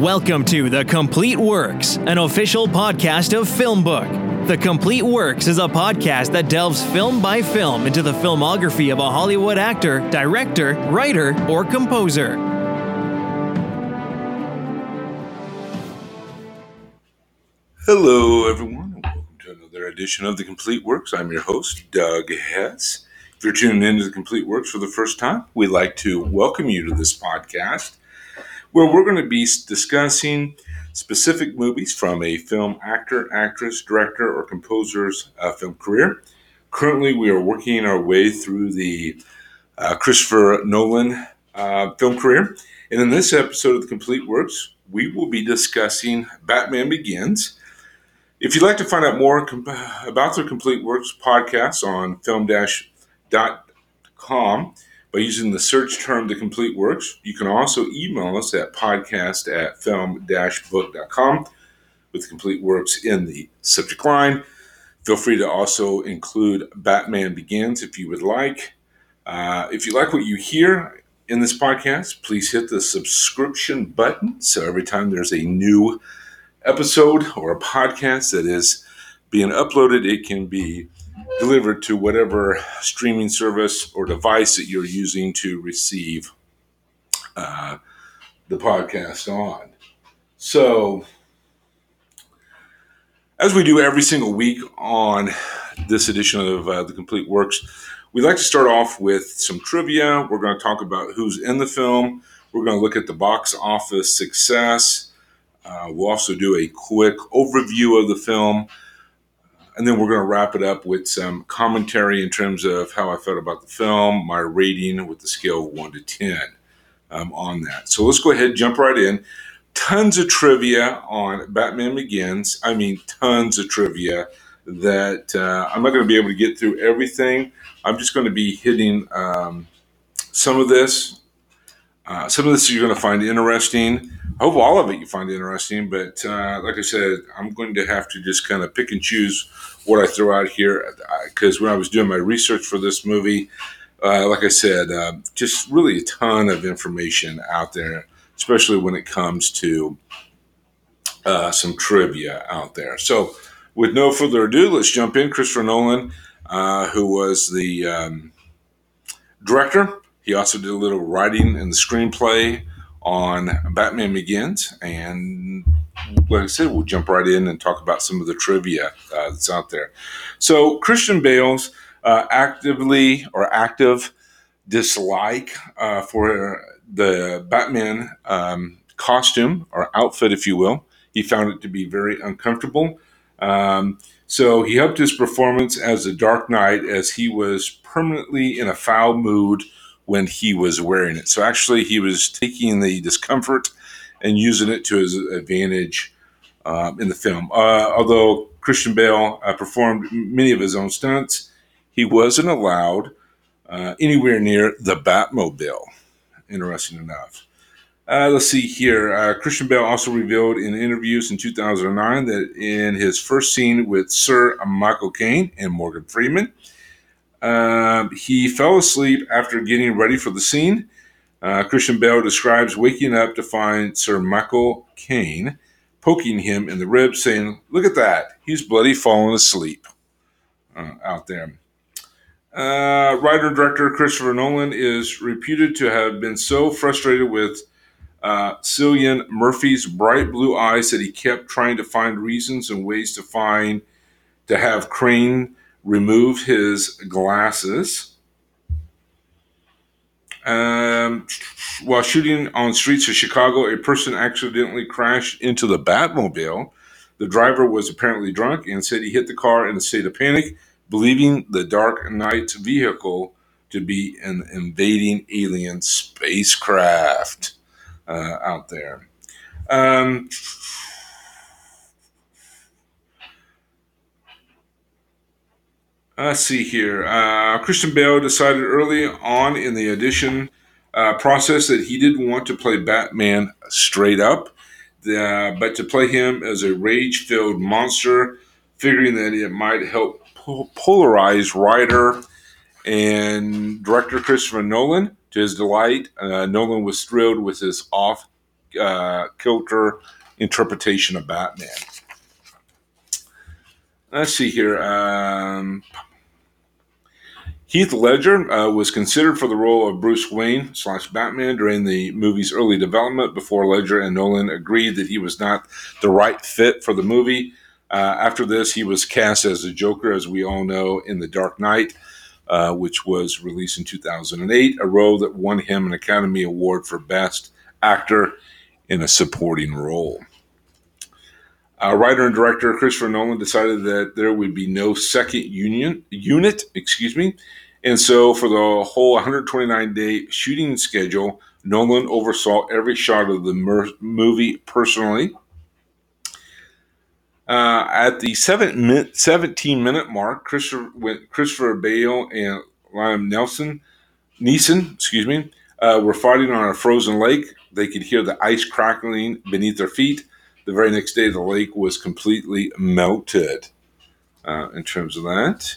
Welcome to The Complete Works, an official podcast of FilmBook. The Complete Works is a podcast that delves film by film into the filmography of a Hollywood actor, director, writer, or composer. Hello, everyone, and welcome to another edition of The Complete Works. I'm your host, Doug Hess. If you're tuning in to The Complete Works for the first time, we'd like to welcome you to this podcast where we're going to be discussing specific movies from a film actor, actress, director, or composer's uh, film career. Currently, we are working our way through the uh, Christopher Nolan uh, film career. And in this episode of The Complete Works, we will be discussing Batman Begins. If you'd like to find out more about the Complete Works podcast on film-dot.com, by using the search term The Complete Works. You can also email us at podcast at film-book.com with Complete Works in the subject line. Feel free to also include Batman Begins if you would like. Uh, if you like what you hear in this podcast, please hit the subscription button so every time there's a new episode or a podcast that is being uploaded, it can be delivered to whatever streaming service or device that you're using to receive uh, the podcast on. So, as we do every single week on this edition of uh, The Complete Works, we'd like to start off with some trivia. We're going to talk about who's in the film. We're going to look at the box office success. Uh, we'll also do a quick overview of the film and then we're going to wrap it up with some commentary in terms of how I felt about the film, my rating with the scale of 1 to 10 um, on that. So let's go ahead, and jump right in. Tons of trivia on Batman Begins. I mean, tons of trivia that uh, I'm not going to be able to get through everything. I'm just going to be hitting um, some of this. Uh, some of this you're going to find interesting. I hope all of it you find interesting, but uh, like I said, I'm going to have to just kind of pick and choose what I throw out here because when I was doing my research for this movie, uh, like I said, uh, just really a ton of information out there, especially when it comes to uh, some trivia out there. So, with no further ado, let's jump in. Christopher Nolan, uh, who was the um, director, he also did a little writing in the screenplay on Batman Begins, and like I said, we'll jump right in and talk about some of the trivia uh, that's out there. So, Christian Bale's uh, actively or active dislike uh, for the Batman um, costume or outfit, if you will, he found it to be very uncomfortable. Um, so, he upped his performance as the Dark Knight as he was permanently in a foul mood when he was wearing it. So, actually, he was taking the discomfort and using it to his advantage um, in the film. Uh, although Christian Bale uh, performed many of his own stunts, he wasn't allowed uh, anywhere near the Batmobile. Interesting enough. Uh, let's see here. Uh, Christian Bale also revealed in interviews in 2009 that in his first scene with Sir Michael Caine and Morgan Freeman, um, he fell asleep after getting ready for the scene. Uh, Christian Bale describes waking up to find Sir Michael Crane poking him in the ribs, saying, Look at that, he's bloody fallen asleep. Uh, out there. Uh, writer director Christopher Nolan is reputed to have been so frustrated with uh, Cillian Murphy's bright blue eyes that he kept trying to find reasons and ways to find to have Caine remove his glasses. Um, while shooting on streets of Chicago, a person accidentally crashed into the Batmobile. The driver was apparently drunk and said he hit the car in a state of panic, believing the Dark Knight's vehicle to be an invading alien spacecraft uh, out there. Um, Let's see here. Uh, Christian Bale decided early on in the audition uh, process that he didn't want to play Batman straight up, uh, but to play him as a rage filled monster, figuring that it might help polarize writer and director Christopher Nolan. To his delight, uh, Nolan was thrilled with his off uh, kilter interpretation of Batman. Let's see here. Um, Heath Ledger uh, was considered for the role of Bruce Wayne slash Batman during the movie's early development before Ledger and Nolan agreed that he was not the right fit for the movie. Uh, after this, he was cast as the Joker, as we all know, in The Dark Knight, uh, which was released in 2008, a role that won him an Academy Award for Best Actor in a Supporting Role. Uh, writer and director Christopher Nolan decided that there would be no second union unit, excuse me, and so for the whole 129 day shooting schedule, Nolan oversaw every shot of the mer- movie personally. Uh, at the seven min- 17 minute mark, Christopher, Christopher Bale and Liam Nelson, Neeson, excuse me, uh, were fighting on a frozen lake. They could hear the ice crackling beneath their feet the very next day, the lake was completely melted. Uh, in terms of that,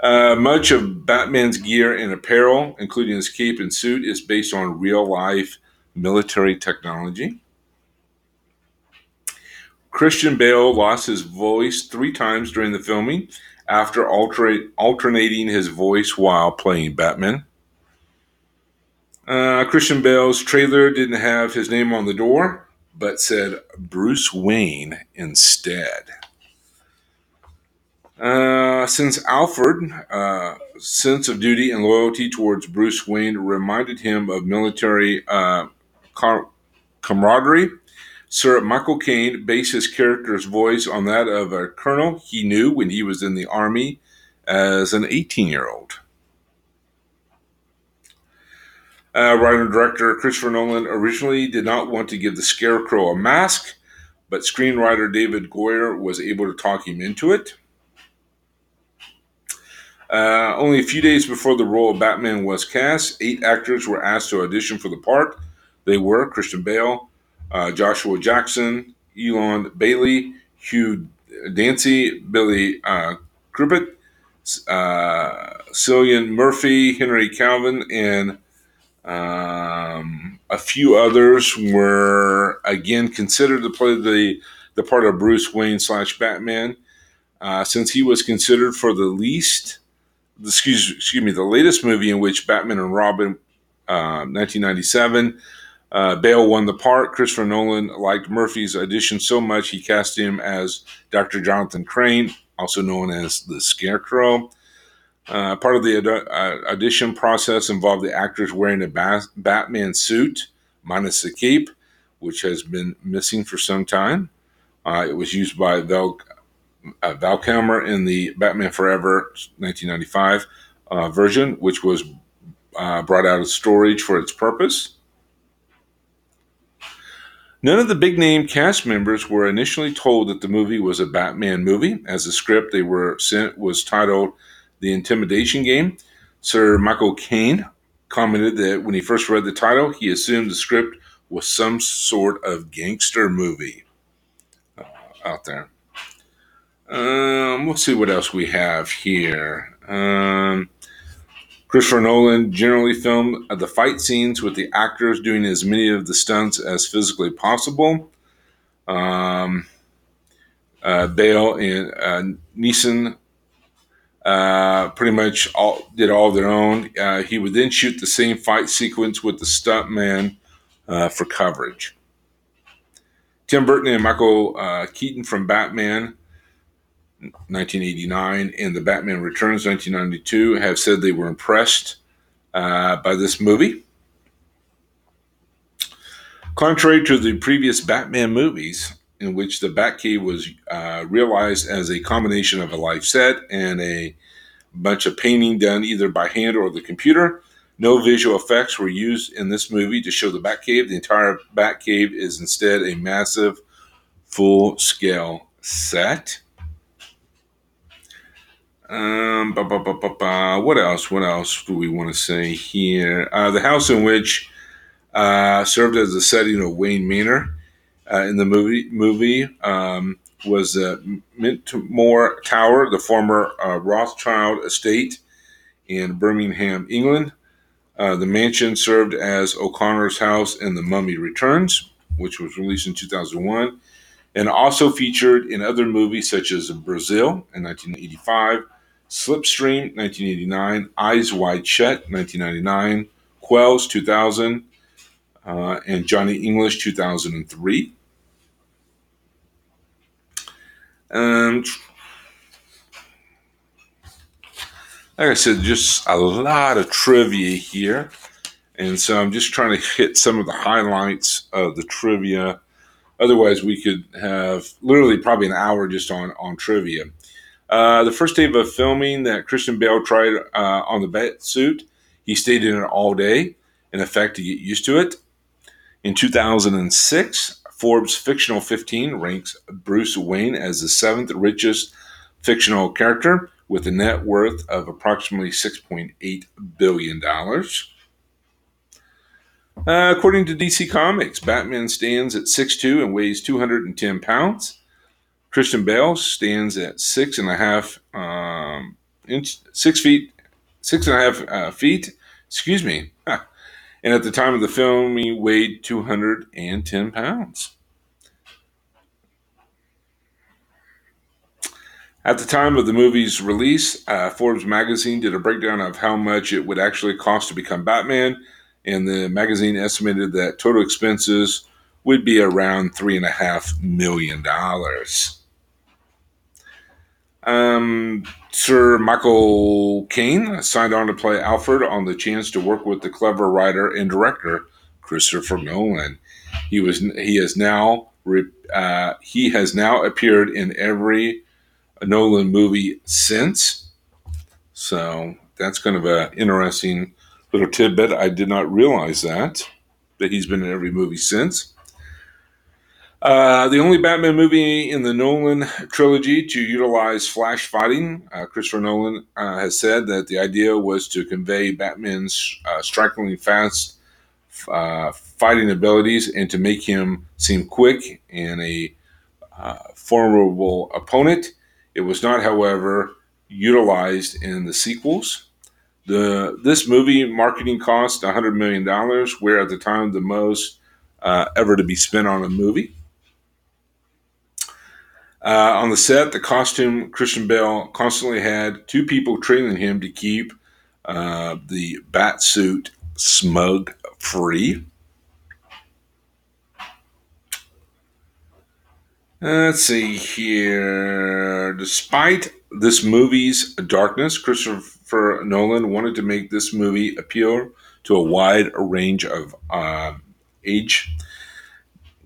uh, much of Batman's gear and apparel, including his cape and suit, is based on real life military technology. Christian Bale lost his voice three times during the filming after alter- alternating his voice while playing Batman. Uh, Christian Bale's trailer didn't have his name on the door, but said Bruce Wayne instead. Uh, since Alfred, uh, sense of duty and loyalty towards Bruce Wayne reminded him of military uh, camaraderie, Sir Michael Caine based his character's voice on that of a colonel he knew when he was in the army as an 18 year old. Uh, writer and director Christopher Nolan originally did not want to give the Scarecrow a mask, but screenwriter David Goyer was able to talk him into it. Uh, only a few days before the role of Batman was cast, eight actors were asked to audition for the part. They were Christian Bale, uh, Joshua Jackson, Eion Bailey, Hugh Dancy, Billy uh, Crudup, uh, Cillian Murphy, Henry Cavill, and um, a few others were again considered to play the the part of Bruce Wayne slash Batman, uh, since he was considered for the least, excuse excuse me, the latest movie in which Batman and Robin, uh, 1997. Uh, Bale won the part. Christopher Nolan liked Murphy's audition so much he cast him as Dr. Jonathan Crane, also known as the Scarecrow. Uh, part of the uh, audition process involved the actors wearing a Batman suit minus the cape, which has been missing for some time. Uh, it was used by Val, uh, Val Kilmer in the Batman Forever 1995 uh, version, which was uh, brought out of storage for its purpose. None of the big name cast members were initially told that the movie was a Batman movie, as the script they were sent was titled the Intimidation Game. Sir Michael Caine commented that when he first read the title, he assumed the script was some sort of gangster movie uh, out there. Um, let's see what else we have here. Um, Christopher Nolan generally filmed the fight scenes with the actors doing as many of the stunts as physically possible. Um, uh, Bale and uh, Neeson uh, pretty much all did all their own. Uh, he would then shoot the same fight sequence with the stuntman uh, for coverage. Tim Burton and Michael uh, Keaton from Batman 1989 and The Batman Returns 1992 have said they were impressed uh, by this movie. Contrary to the previous Batman movies, in which the Batcave was uh, realized as a combination of a live set and a bunch of painting done either by hand or the computer. No visual effects were used in this movie to show the Batcave. The entire Batcave is instead a massive, full scale set. Um, what else? What else do we want to say here? Uh, the house in which uh, served as the setting of Wayne Manor uh, in the movie movie um, was uh, Mentmore Tower, the former uh, Rothschild estate in Birmingham, England. Uh, the mansion served as O'Connell's house in The Mummy Returns, which was released in 2001, and also featured in other movies such as Brazil in 1985, Slipstream 1989, Eyes Wide Shut 1999, Quills 2000, uh, and Johnny English 2003. Um, like I said, just a lot of trivia here. And so I'm just trying to hit some of the highlights of the trivia. Otherwise, we could have literally probably an hour just on, on trivia. Uh, the first day of filming that Christian Bale tried uh, on the bat suit, he stayed in it all day, in effect, to get used to it. In 2006, Forbes Fictional 15 ranks Bruce Wayne as the seventh richest fictional character with a net worth of approximately $6.8 billion. Uh, according to DC Comics, Batman stands at 6'2 and weighs 210 pounds. Christian Bale stands at six and a half um, inch, six feet, six and a half uh, feet. Excuse me. And at the time of the film, he weighed 210 pounds. At the time of the movie's release, uh, Forbes magazine did a breakdown of how much it would actually cost to become Batman, and the magazine estimated that total expenses would be around three and a half million dollars. Um, Sir Michael Caine signed on to play Alfred on the chance to work with the clever writer and director Christopher Nolan. He was he has now uh, he has now appeared in every Nolan movie since. So that's kind of an interesting little tidbit. I did not realize that that he's been in every movie since. Uh, the only Batman movie in the Nolan trilogy to utilize flash fighting, uh, Christopher Nolan uh, has said that the idea was to convey Batman's uh, strikingly fast uh, fighting abilities and to make him seem quick and a uh, formidable opponent. It was not, however, utilized in the sequels. The this movie marketing cost $100 million, where at the time the most ever to be spent on a movie. Uh, on the set, the costume Christian Bale constantly had two people trailing him to keep uh, the bat suit smug free. Let's see here. Despite this movie's darkness, Christopher Nolan wanted to make this movie appeal to a wide range of uh, age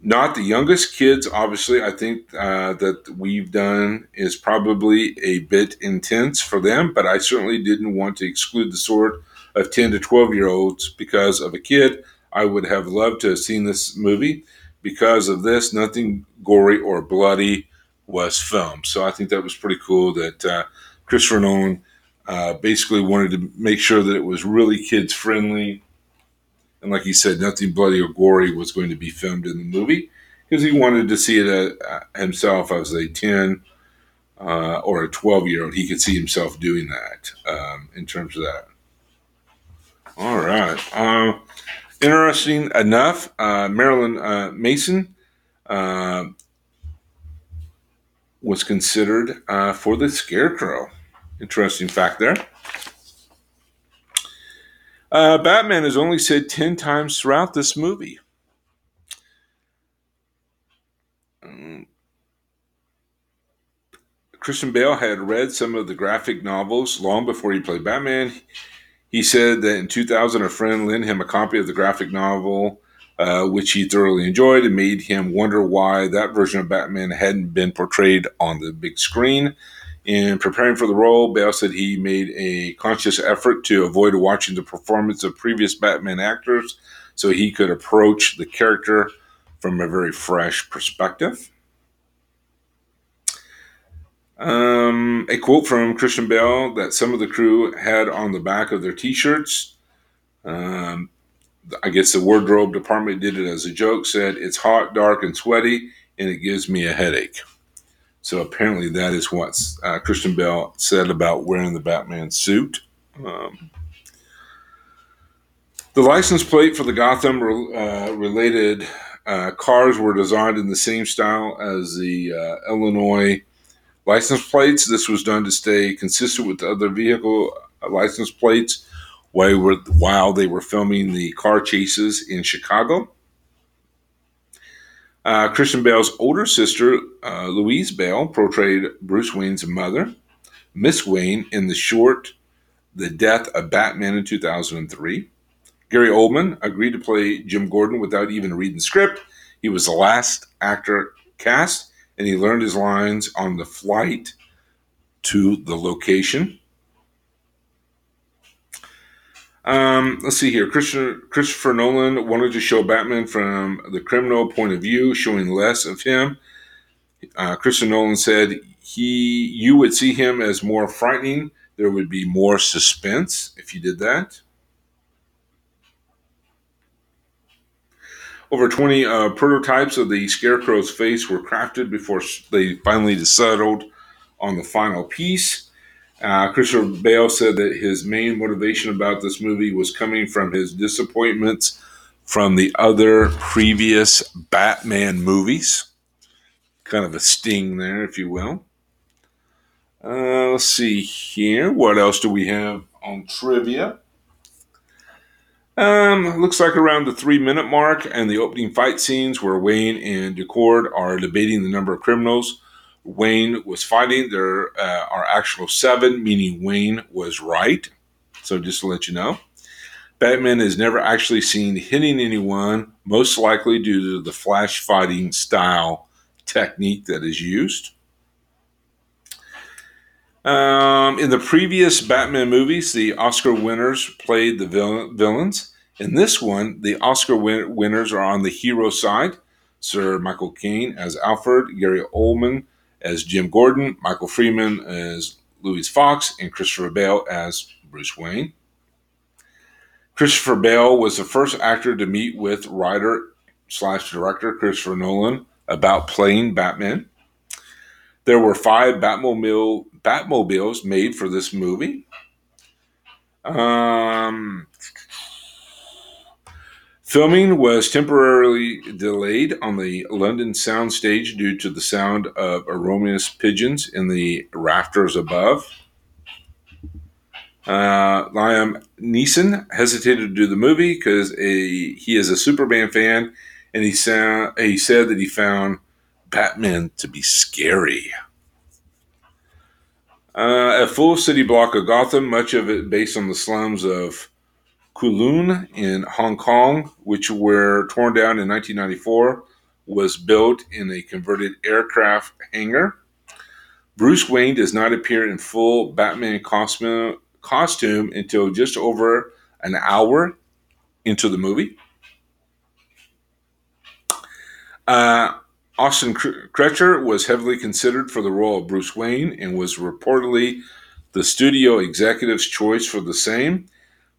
not the youngest kids, obviously. I think uh, that we've done is probably a bit intense for them, but I certainly didn't want to exclude the sort of 10 to 12 year olds because of a kid. I would have loved to have seen this movie. Because of this, nothing gory or bloody was filmed. So I think that was pretty cool that uh, Christopher uh, basically wanted to make sure that it was really kids friendly and like he said, nothing bloody or gory was going to be filmed in the movie because he wanted to see it uh, himself as a 10 uh, or a 12 year old. He could see himself doing that um, in terms of that. All right. Uh, interesting enough, uh, Marilyn uh, Manson uh, was considered for the Scarecrow. Interesting fact there. Uh, Batman is only said 10 times throughout this movie. Um, Christian Bale had read some of the graphic novels long before he played Batman. He said that in 2000, a friend lent him a copy of the graphic novel, uh, which he thoroughly enjoyed, and made him wonder why that version of Batman hadn't been portrayed on the big screen. In preparing for the role, Bale said he made a conscious effort to avoid watching the performance of previous Batman actors so he could approach the character from a very fresh perspective. Um, a quote from Christian Bale that some of the crew had on the back of their t shirts. Um, I guess the wardrobe department did it as a joke, said, It's hot, dark, and sweaty, and it gives me a headache. So apparently, that is what uh, Christian Bale said about wearing the Batman suit. Um, the license plate for the Gotham uh, related Uh, cars were designed in the same style as the uh, Illinois license plates. This was done to stay consistent with other vehicle uh, license plates while they were filming the car chases in Chicago. Uh, Christian Bale's older sister, uh, Louise Bale, portrayed Bruce Wayne's mother, Miss Wayne, in the short The Death of Batman in 2003. Gary Oldman agreed to play Jim Gordon without even reading the script. He was the last actor cast, and he learned his lines on the flight to the location. Um, let's see here. Christopher, Christopher Nolan wanted to show Batman from the criminal point of view, showing less of him. Uh, Christopher Nolan said he, you would see him as more frightening. There would be more suspense if you did that. Over 20 uh, prototypes of the Scarecrow's face were crafted before they finally settled on the final piece. Uh, Christopher Bale said that his main motivation about this movie was coming from his disappointments from the other previous Batman movies. Kind of a sting there, if you will. Uh, let's see here. What else do we have on trivia? Um, looks like around the three minute mark and the opening fight scenes where Wayne and Ducard are debating the number of criminals Wayne was fighting. There uh, are actual seven, meaning Wayne was right. So just to let you know, Batman is never actually seen hitting anyone, most likely due to the flash fighting style technique that is used. Um, in the previous Batman movies, the Oscar winners played the villains. In this one, the Oscar win- winners are on the hero side. Sir Michael Caine as Alfred, Gary Oldman as Jim Gordon, Michael Freeman as Louis Fox, and Christopher Bale as Bruce Wayne. Christopher Bale was the first actor to meet with writer slash director Christopher Nolan about playing Batman. There were five Batmobile Batmobiles made for this movie. Um, Filming was temporarily delayed on the London soundstage due to the sound of erroneous pigeons in the rafters above. Uh, Liam Neeson hesitated to do the movie because he is a Superman fan, and he, sound, he said that he found Batman to be scary. Uh, a full city block of Gotham, much of it based on the slums of Kowloon in Hong Kong, which were torn down in 1994, was built in a converted aircraft hangar. Bruce Wayne does not appear in full Batman costume, costume until just over an hour into the movie. Uh, Ashton Kutcher was heavily considered for the role of Bruce Wayne and was reportedly the studio executive's choice for the same.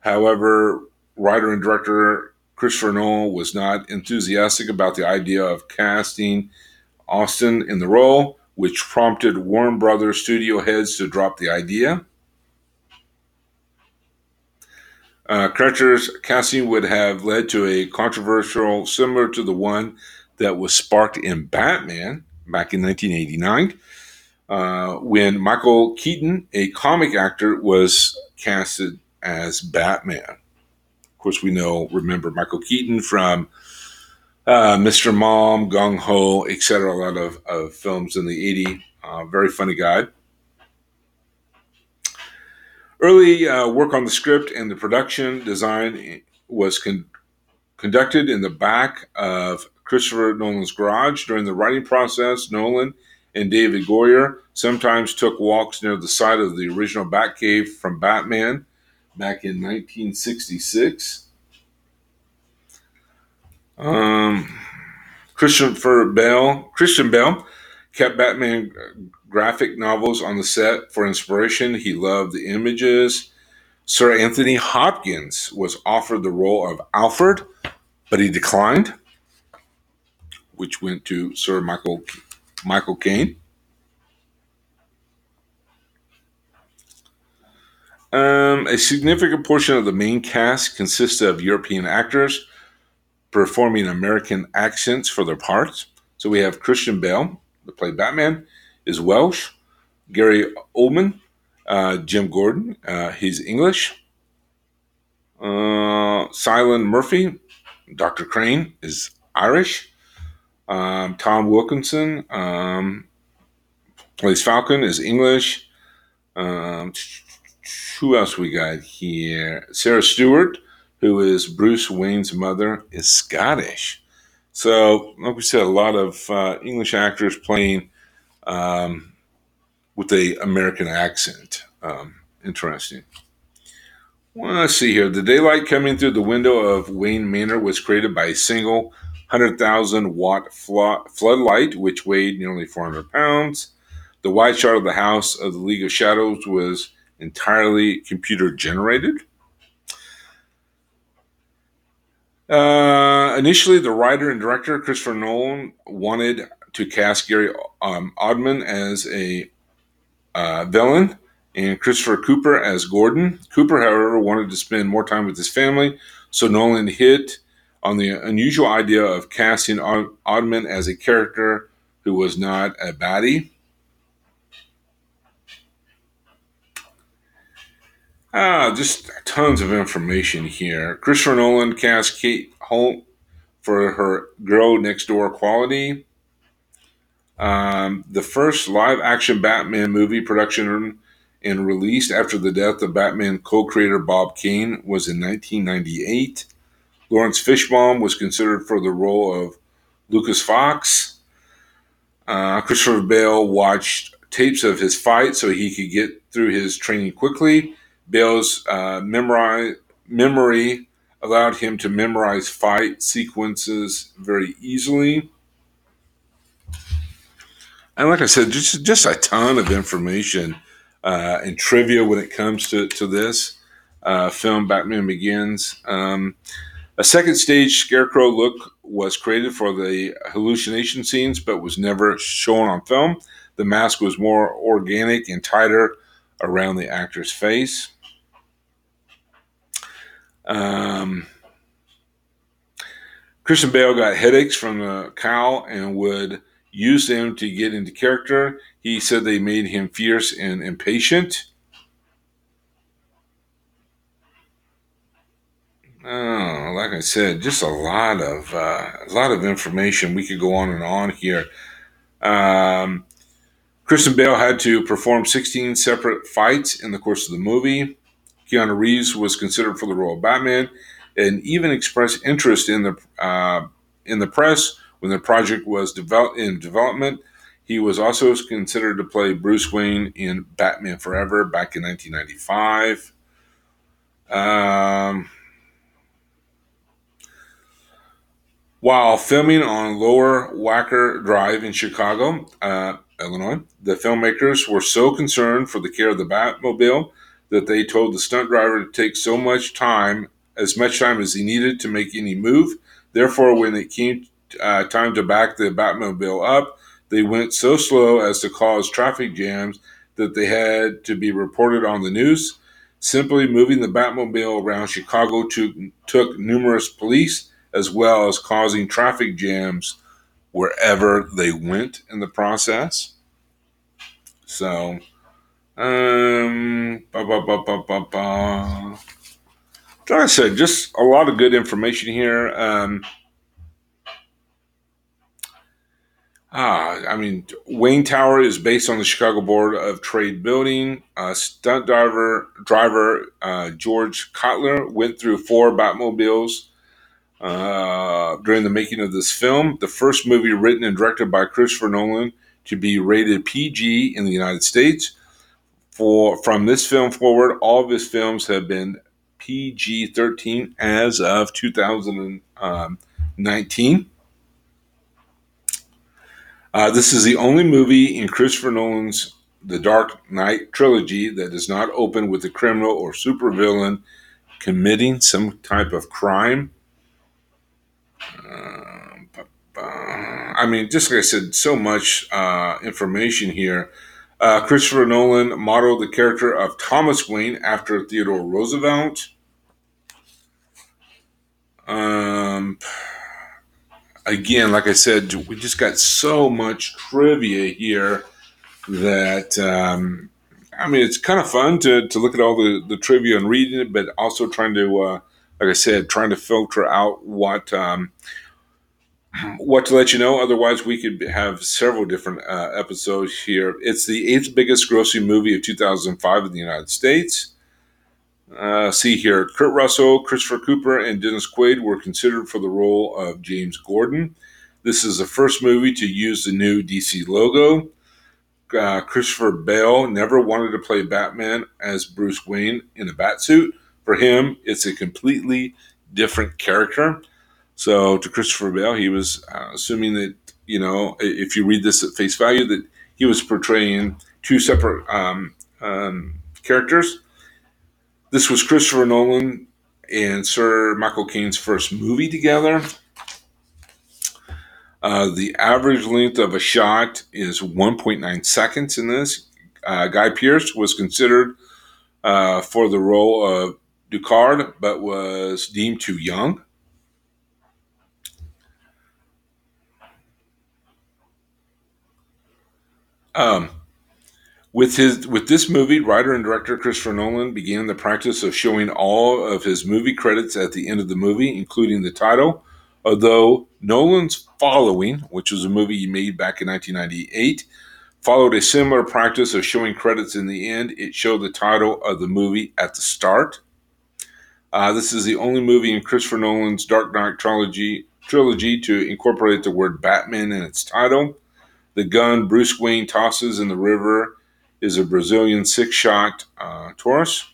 However, writer and director Christopher Nolan was not enthusiastic about the idea of casting Ashton in the role, which prompted Warner Brothers studio heads to drop the idea. Uh, casting would have led to a controversial similar to the one that was sparked in Batman back in 1989, uh, when Michael Keaton, a comic actor, was casted as Batman. Of course, we know, remember Michael Keaton from uh, Mr. Mom, Gung Ho, etc. A lot of, of films in the 80s. Uh, very funny guy. Early uh, work on the script and the production design was con- conducted in the back of Christopher Nolan's garage. During the writing process, Nolan and David Goyer sometimes took walks near the site of the original Batcave from Batman back in 1966. Um, Christopher Bale, Christian Bale kept Batman graphic novels on the set for inspiration. He loved the images. Sir Anthony Hopkins was offered the role of Alfred, but he declined, which went to Sir Michael Michael Caine. Um, a significant portion of the main cast consists of European actors. performing American accents for their parts. So we have Christian Bale, that played Batman, is Welsh. Gary Oldman, uh, Jim Gordon, uh, he's English. Uh, Cillian Murphy, Dr. Crane, is Irish. Um, Tom Wilkinson um, plays Falcone, is English. Um, who else we got here? Sara Stewart, who is Bruce Wayne's mother, is Scottish. So, like we said, a lot of uh, English actors playing um, with a American accent. Um, interesting. Well, let's see here. The daylight coming through the window of Wayne Manor was created by a single 100,000 watt flood floodlight, which weighed nearly 400 pounds. The wide shot of the house of the League of Shadows was entirely computer generated. Uh, initially, the writer and director Christopher Nolan wanted to cast Gary um, Oldman as a uh, villain and Christopher Cooper as Gordon. Cooper, however, wanted to spend more time with his family, so Nolan hit on the unusual idea of casting Oldman as a character who was not a baddie. Ah, just tons of information here. Christopher Nolan cast Kate Holmes for her girl next door quality. Um, the first live action Batman movie production and released after the death of Batman co creator Bob Kane was in 1998. Laurence Fishburne was considered for the role of Lucas Fox. Uh, Christopher Bale watched tapes of his fight so he could get through his training quickly. Bale's uh, memory, memory allowed him to memorize fight sequences very easily. And like I said, just just a ton of information uh, and trivia when it comes to to this uh, film, Batman Begins. Um, a second stage scarecrow look was created for the hallucination scenes, but was never shown on film. The mask was more organic and tighter around the actor's face. Um, Christian Bale got headaches from the cowl and would use them to get into character. He said they made him fierce and impatient. Oh, like I said, just a lot of uh, a lot of information. We could go on and on here. Um, Christian Bale had to perform 16 separate fights in the course of the movie. Keanu Reeves was considered for the role of Batman, and even expressed interest in the uh, in the press when the project was develop- in development. He was also considered to play Bruce Wayne in Batman Forever back in 1995. Um, while filming on Lower Wacker Drive in Chicago, uh, Illinois, the filmmakers were so concerned for the care of the Batmobile that they told the stunt driver to take so much time, as much time as he needed to make any move. Therefore, when it came uh, time to back the Batmobile up, they went so slow as to cause traffic jams that they had to be reported on the news. Simply moving the Batmobile around Chicago to, took numerous police as well as causing traffic jams wherever they went in the process. So, um, ba, ba, ba, ba, ba, ba. like I said, just a lot of good information here. Um, Ah, I mean, Wayne Tower is based on the Chicago Board of Trade building. Uh, stunt driver driver uh, George Cottle went through four Batmobiles uh, during the making of this film. The first movie written and directed by Christopher Nolan to be rated PG in the United States. For from this film forward, all of his films have been PG 13 as of 2019. Uh, this is the only movie in Christopher Nolan's The Dark Knight trilogy that does not open with a criminal or supervillain committing some type of crime. Uh, I mean, just like I said, so much uh, information here. Uh, Christopher Nolan modeled the character of Thomas Wayne after Theodore Roosevelt. Um, again, like I said, we just got so much trivia here that um, I mean, it's kind of fun to, to look at all the, the trivia and reading it, but also trying to, uh, like I said, trying to filter out what um, what to let you know. Otherwise, we could have several different uh, episodes here. It's the eighth biggest grossing movie of 2005 in the United States. Uh, see here, Kurt Russell, Christopher Cooper, and Dennis Quaid were considered for the role of James Gordon. This is the first movie to use the new DC logo. Uh, Christopher Bale never wanted to play Batman as Bruce Wayne in a batsuit. For him, it's a completely different character. So, to Christopher Bale, he was uh, assuming that, you know, if you read this at face value, that he was portraying two separate um, um, characters this was Christopher Nolan and Sir Michael Caine's first movie together. Uh, the average length of a shot is 1.9 seconds in this. Uh, Guy Pearce was considered uh, for the role of Ducard, but was deemed too young. Um, with his with this movie, writer and director Christopher Nolan began the practice of showing all of his movie credits at the end of the movie, including the title. Although Nolan's Following, which was a movie he made back in 1998, followed a similar practice of showing credits in the end, it showed the title of the movie at the start. Uh, this is the only movie in Christopher Nolan's Dark Knight trilogy trilogy to incorporate the word Batman in its title. The gun Bruce Wayne tosses in the river is a Brazilian six shot uh, Taurus.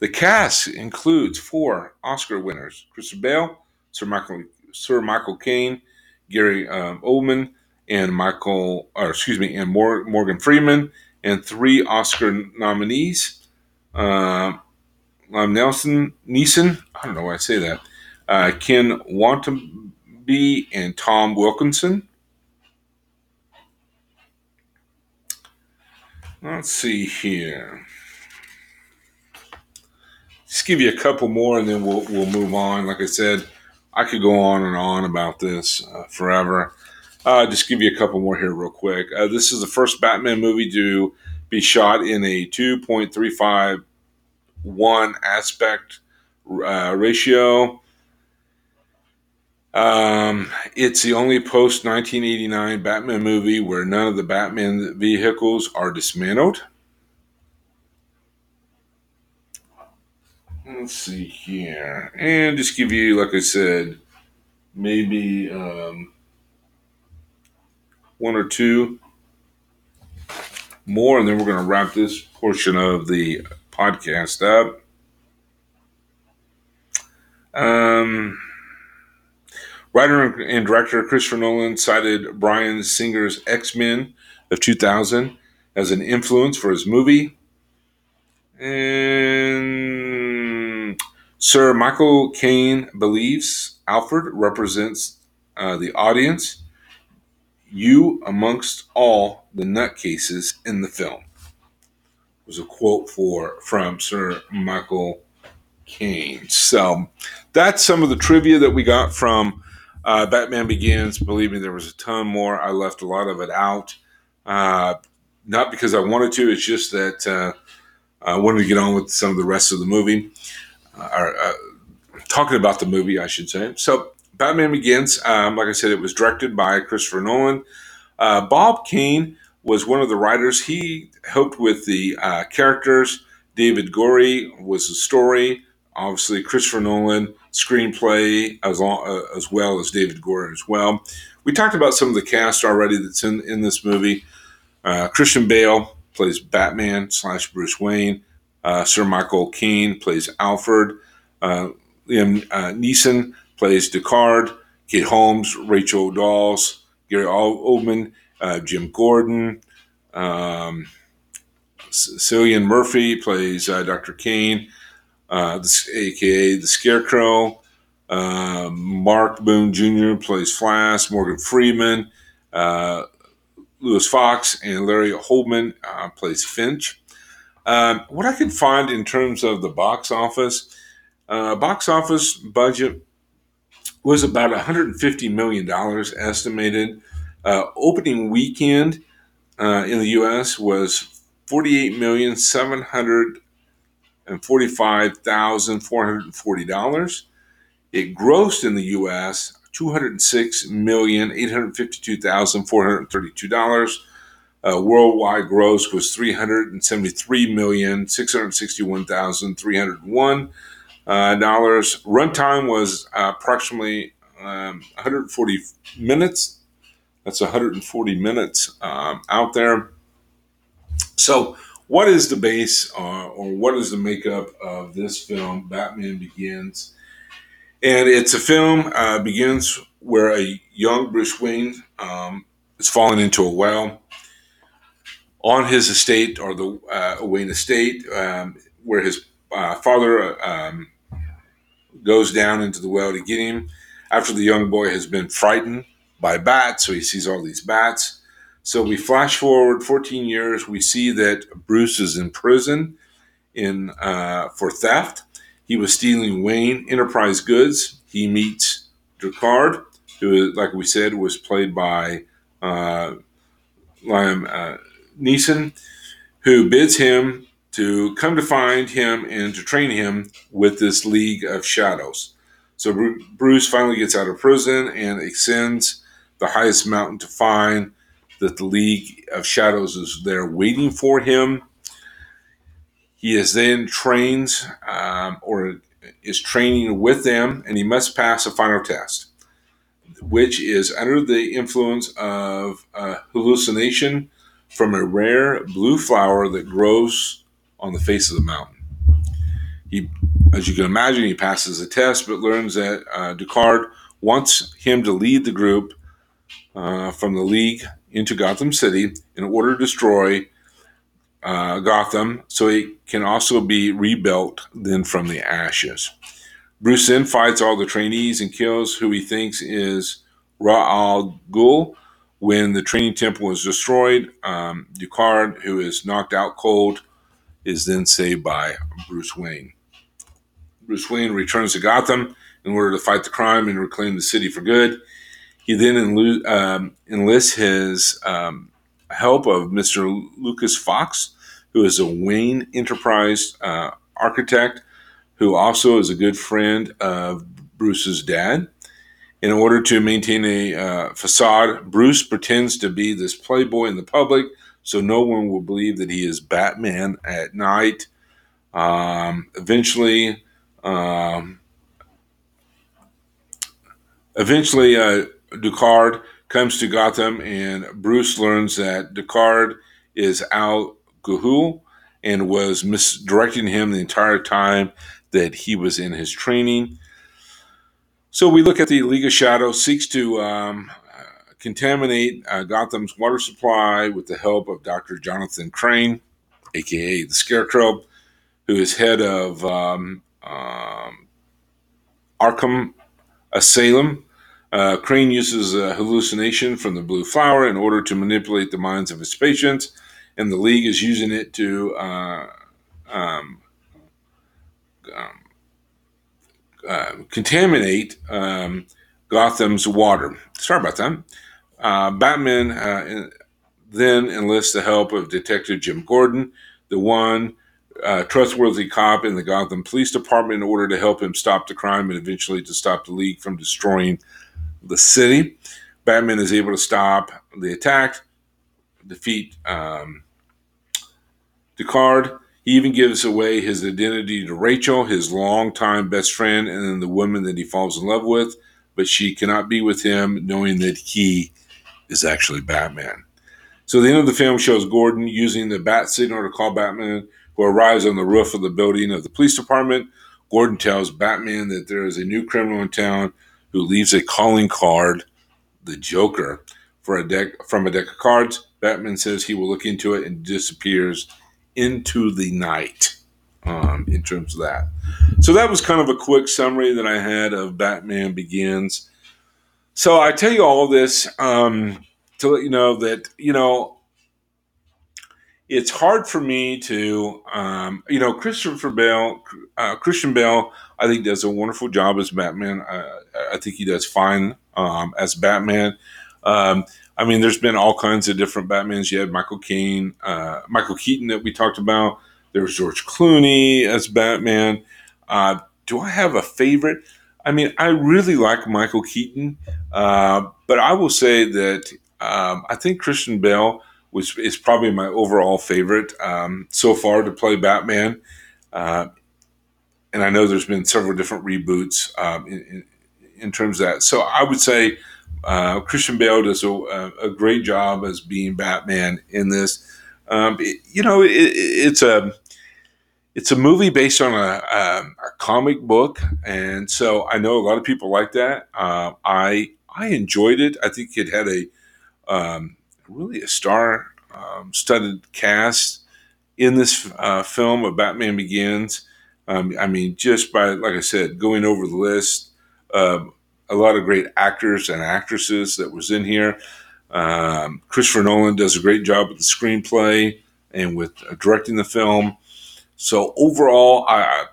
The cast includes four Oscar winners Christian Bale, Sir Michael, Sir Michael Caine, Gary um, Oldman, and Michael, or excuse me, and Morgan Freeman, and three Oscar nominees. Uh, Nelson Neeson, I don't know why I say that, uh, Ken Watanabe, and Tom Wilkinson. Let's see here. Just give you a couple more, and then we'll we'll move on. Like I said, I could go on and on about this uh, forever. Uh, just give you a couple more here, real quick. Uh, this is the first Batman movie to be shot in a 2.351 aspect uh, ratio. Um, it's the only post 1989 Batman movie where none of the Batman vehicles are dismantled. Let's see here. And just give you, like I said, maybe um, one or two more, and then we're going to wrap this portion of the podcast up. Um, Writer and director Christopher Nolan cited Bryan Singer's X Men of 2000 as an influence for his movie. And Sir Michael Caine believes Alfred represents uh, the audience, you amongst all the nutcases in the film. Was a quote for from Sir Michael Caine. So that's some of the trivia that we got from uh, Batman Begins, believe me, there was a ton more. I left a lot of it out. Uh, not because I wanted to, it's just that uh, I wanted to get on with some of the rest of the movie. Uh, or, uh, talking about the movie, I should say. So, Batman Begins, um, like I said, it was directed by Christopher Nolan. Uh, Bob Kane was one of the writers. He helped with the characters. David Goyer was the story. Obviously, Christopher Nolan screenplay as, long, uh, as well as David Goyer as well. We talked about some of the cast already that's in, in this movie. Uh, Christian Bale plays Batman slash Bruce Wayne. Uh, Sir Michael Caine plays Alfred. Uh, Liam uh, Neeson plays Ducard. Kate Holmes, Rachel Dawes, Gary Oldman, uh, Jim Gordon. Um, Cillian Murphy plays Dr. Crane uh, aka the Scarecrow. Uh, Mark Boone Jr. plays Flash. Morgan Freeman, uh, Lewis Fox, and Larry Holden uh, plays Finch. Um, what I could find in terms of the box office, uh, box office budget was about 150 million dollars estimated. Uh, opening weekend uh, in the U.S. was 48 million seven hundred and forty-five thousand four hundred forty dollars. It grossed in the U.S. two hundred six million eight hundred fifty-two thousand four hundred thirty-two dollars. Uh, worldwide gross was three hundred and seventy-three million six hundred sixty-one thousand three hundred one uh, dollars. Runtime was uh, approximately um, 140 minutes. That's 140 minutes um, out there. So, what is the base uh, or what is the makeup of this film, Batman Begins? And it's a film uh, begins where a young Bruce Wayne um, is fallen into a well on his estate or the uh, Wayne estate, um, where his uh, father um, goes down into the well to get him after the young boy has been frightened by bats. So he sees all these bats. So we flash forward 14 years. We see that Bruce is in prison in uh, for theft. He was stealing Wayne Enterprise goods. He meets Ducard, who, like we said, was played by uh, Liam uh, Neeson, who bids him to come to find him and to train him with this League of Shadows. So Bruce finally gets out of prison and ascends the highest mountain to find that the League of Shadows is there waiting for him. He is then trains um, or is training with them, and he must pass a final test, which is under the influence of a hallucination from a rare blue flower that grows on the face of the mountain. He, as you can imagine, he passes the test, but learns that uh, Ducard wants him to lead the group uh, from the League into Gotham City in order to destroy uh, Gotham so it can also be rebuilt then from the ashes. Bruce then fights all the trainees and kills who he thinks is Ra al Ghul, when the training temple is destroyed, um, Ducard, who is knocked out cold, is then saved by Bruce Wayne. Bruce Wayne returns to Gotham in order to fight the crime and reclaim the city for good. He then um, enlists his um, help of Mr. Lucas Fox, who is a Wayne Enterprise uh, architect, who also is a good friend of Bruce's dad. In order to maintain a uh, facade, Bruce pretends to be this playboy in the public, so no one will believe that he is Batman at night. Um, eventually, um, eventually, uh, Ducard comes to Gotham, and Bruce learns that Ducard is Al Ghul and was misdirecting him the entire time that he was in his training. So we look at the League of Shadows seeks to um, contaminate uh, Gotham's water supply with the help of Dr. Jonathan Crane, aka the Scarecrow, who is head of um, um, Arkham Asylum. Uh, Crane uses a hallucination from the blue flower in order to manipulate the minds of his patients, and the League is using it to uh, um, um uh, contaminate um, Gotham's water. Sorry about that. Uh, Batman uh, then enlists the help of Detective Jim Gordon, the one uh, trustworthy cop in the Gotham Police Department, in order to help him stop the crime and eventually to stop the League from destroying the city. Batman is able to stop the attack, defeat um, Ducard, he even gives away his identity to Rachel, his longtime best friend, and then the woman that he falls in love with, but she cannot be with him knowing that he is actually Batman. So the end of the film shows Gordon using the bat signal to call Batman, who arrives on the roof of the building of the police department. Gordon tells Batman that there is a new criminal in town who leaves a calling card, the Joker, for a deck from a deck of cards. Batman says he will look into it and disappears into the night um, in terms of that. So that was kind of a quick summary that I had of Batman Begins. So I tell you all this um, to let you know that, you know, it's hard for me to, um, you know, Christopher Bale, uh, Christian Bale, I think does a wonderful job as Batman. I, I think he does fine um, as Batman. Um, I mean, there's been all kinds of different Batmans. You had Michael Caine, uh, Michael Keaton that we talked about. There's George Clooney as Batman. Uh, do I have a favorite? I mean, I really like Michael Keaton, uh, but I will say that um, I think Christian Bale was is probably my overall favorite um, so far to play Batman. Uh, and I know there's been several different reboots um, in, in, terms of that. So I would say uh, Christian Bale does a, a, great job as being Batman in this. Um, it, you know, it, it's a it's a movie based on a, a, a, comic book, and so I know a lot of people like that. Uh, I I enjoyed it. I think it had a um, really a star um, studded cast in this uh, film of Batman Begins. Um, I mean, just by, like I said, going over the list, uh, a lot of great actors and actresses that was in here. Um, Christopher Nolan does a great job with the screenplay and with uh, directing the film. So overall, I,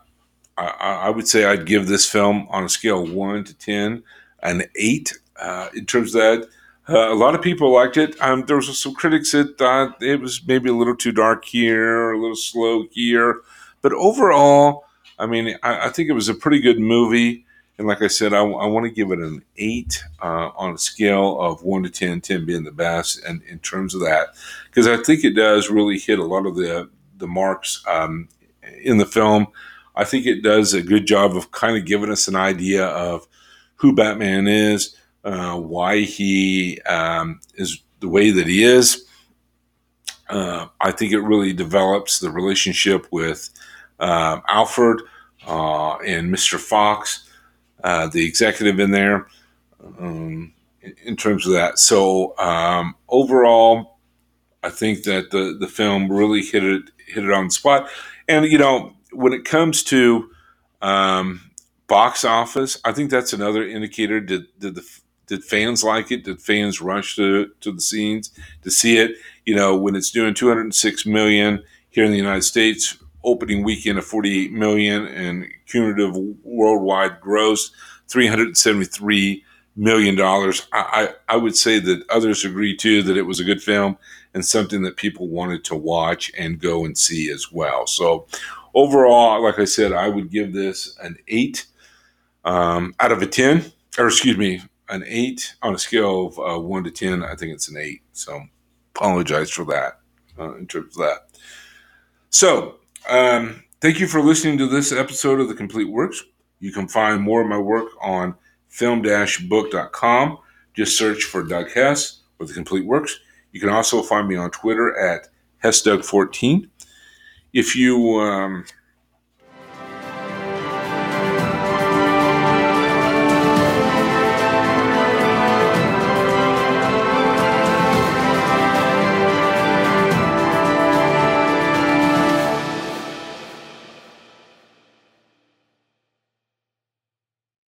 I, I would say I'd give this film on a scale of one to ten an eight uh, in terms of that. Uh, a lot of people liked it. Um, there was some critics that thought it was maybe a little too dark here, a little slow here. But overall, I mean, I, I think it was a pretty good movie. And like I said, I, I want to give it an eight uh, on a scale of one to 10, 10 being the best. And in terms of that, because I think it does really hit a lot of the, the marks um, in the film. I think it does a good job of kind of giving us an idea of who Batman is uh, why he um, is the way that he is. Uh, I think it really develops the relationship with uh, Alfred uh, and Mr. Fox, uh, the executive in there, um, in, terms of that. So um, overall, I think that the the film really hit it hit it on the spot. And you know, when it comes to um, box office, I think that's another indicator. Did did the did fans like it? Did fans rush to, to the scenes to see it? You know, when it's doing 206 million here in the United States, opening weekend of 48 million and cumulative worldwide gross 373 million dollars. I, I, I would say that others agree too that it was a good film and something that people wanted to watch and go and see as well. So overall, like I said, I would give this an eight um, out of a ten, or excuse me, an eight on a scale of uh, one to ten. I think it's an eight. So apologize for that uh, in terms of that. So um, thank you for listening to this episode of the Complete Works. You can find more of my work on film-book.com. Just search for Doug Hess with the Complete Works. You can also find me on Twitter at HessDoug14. If you um,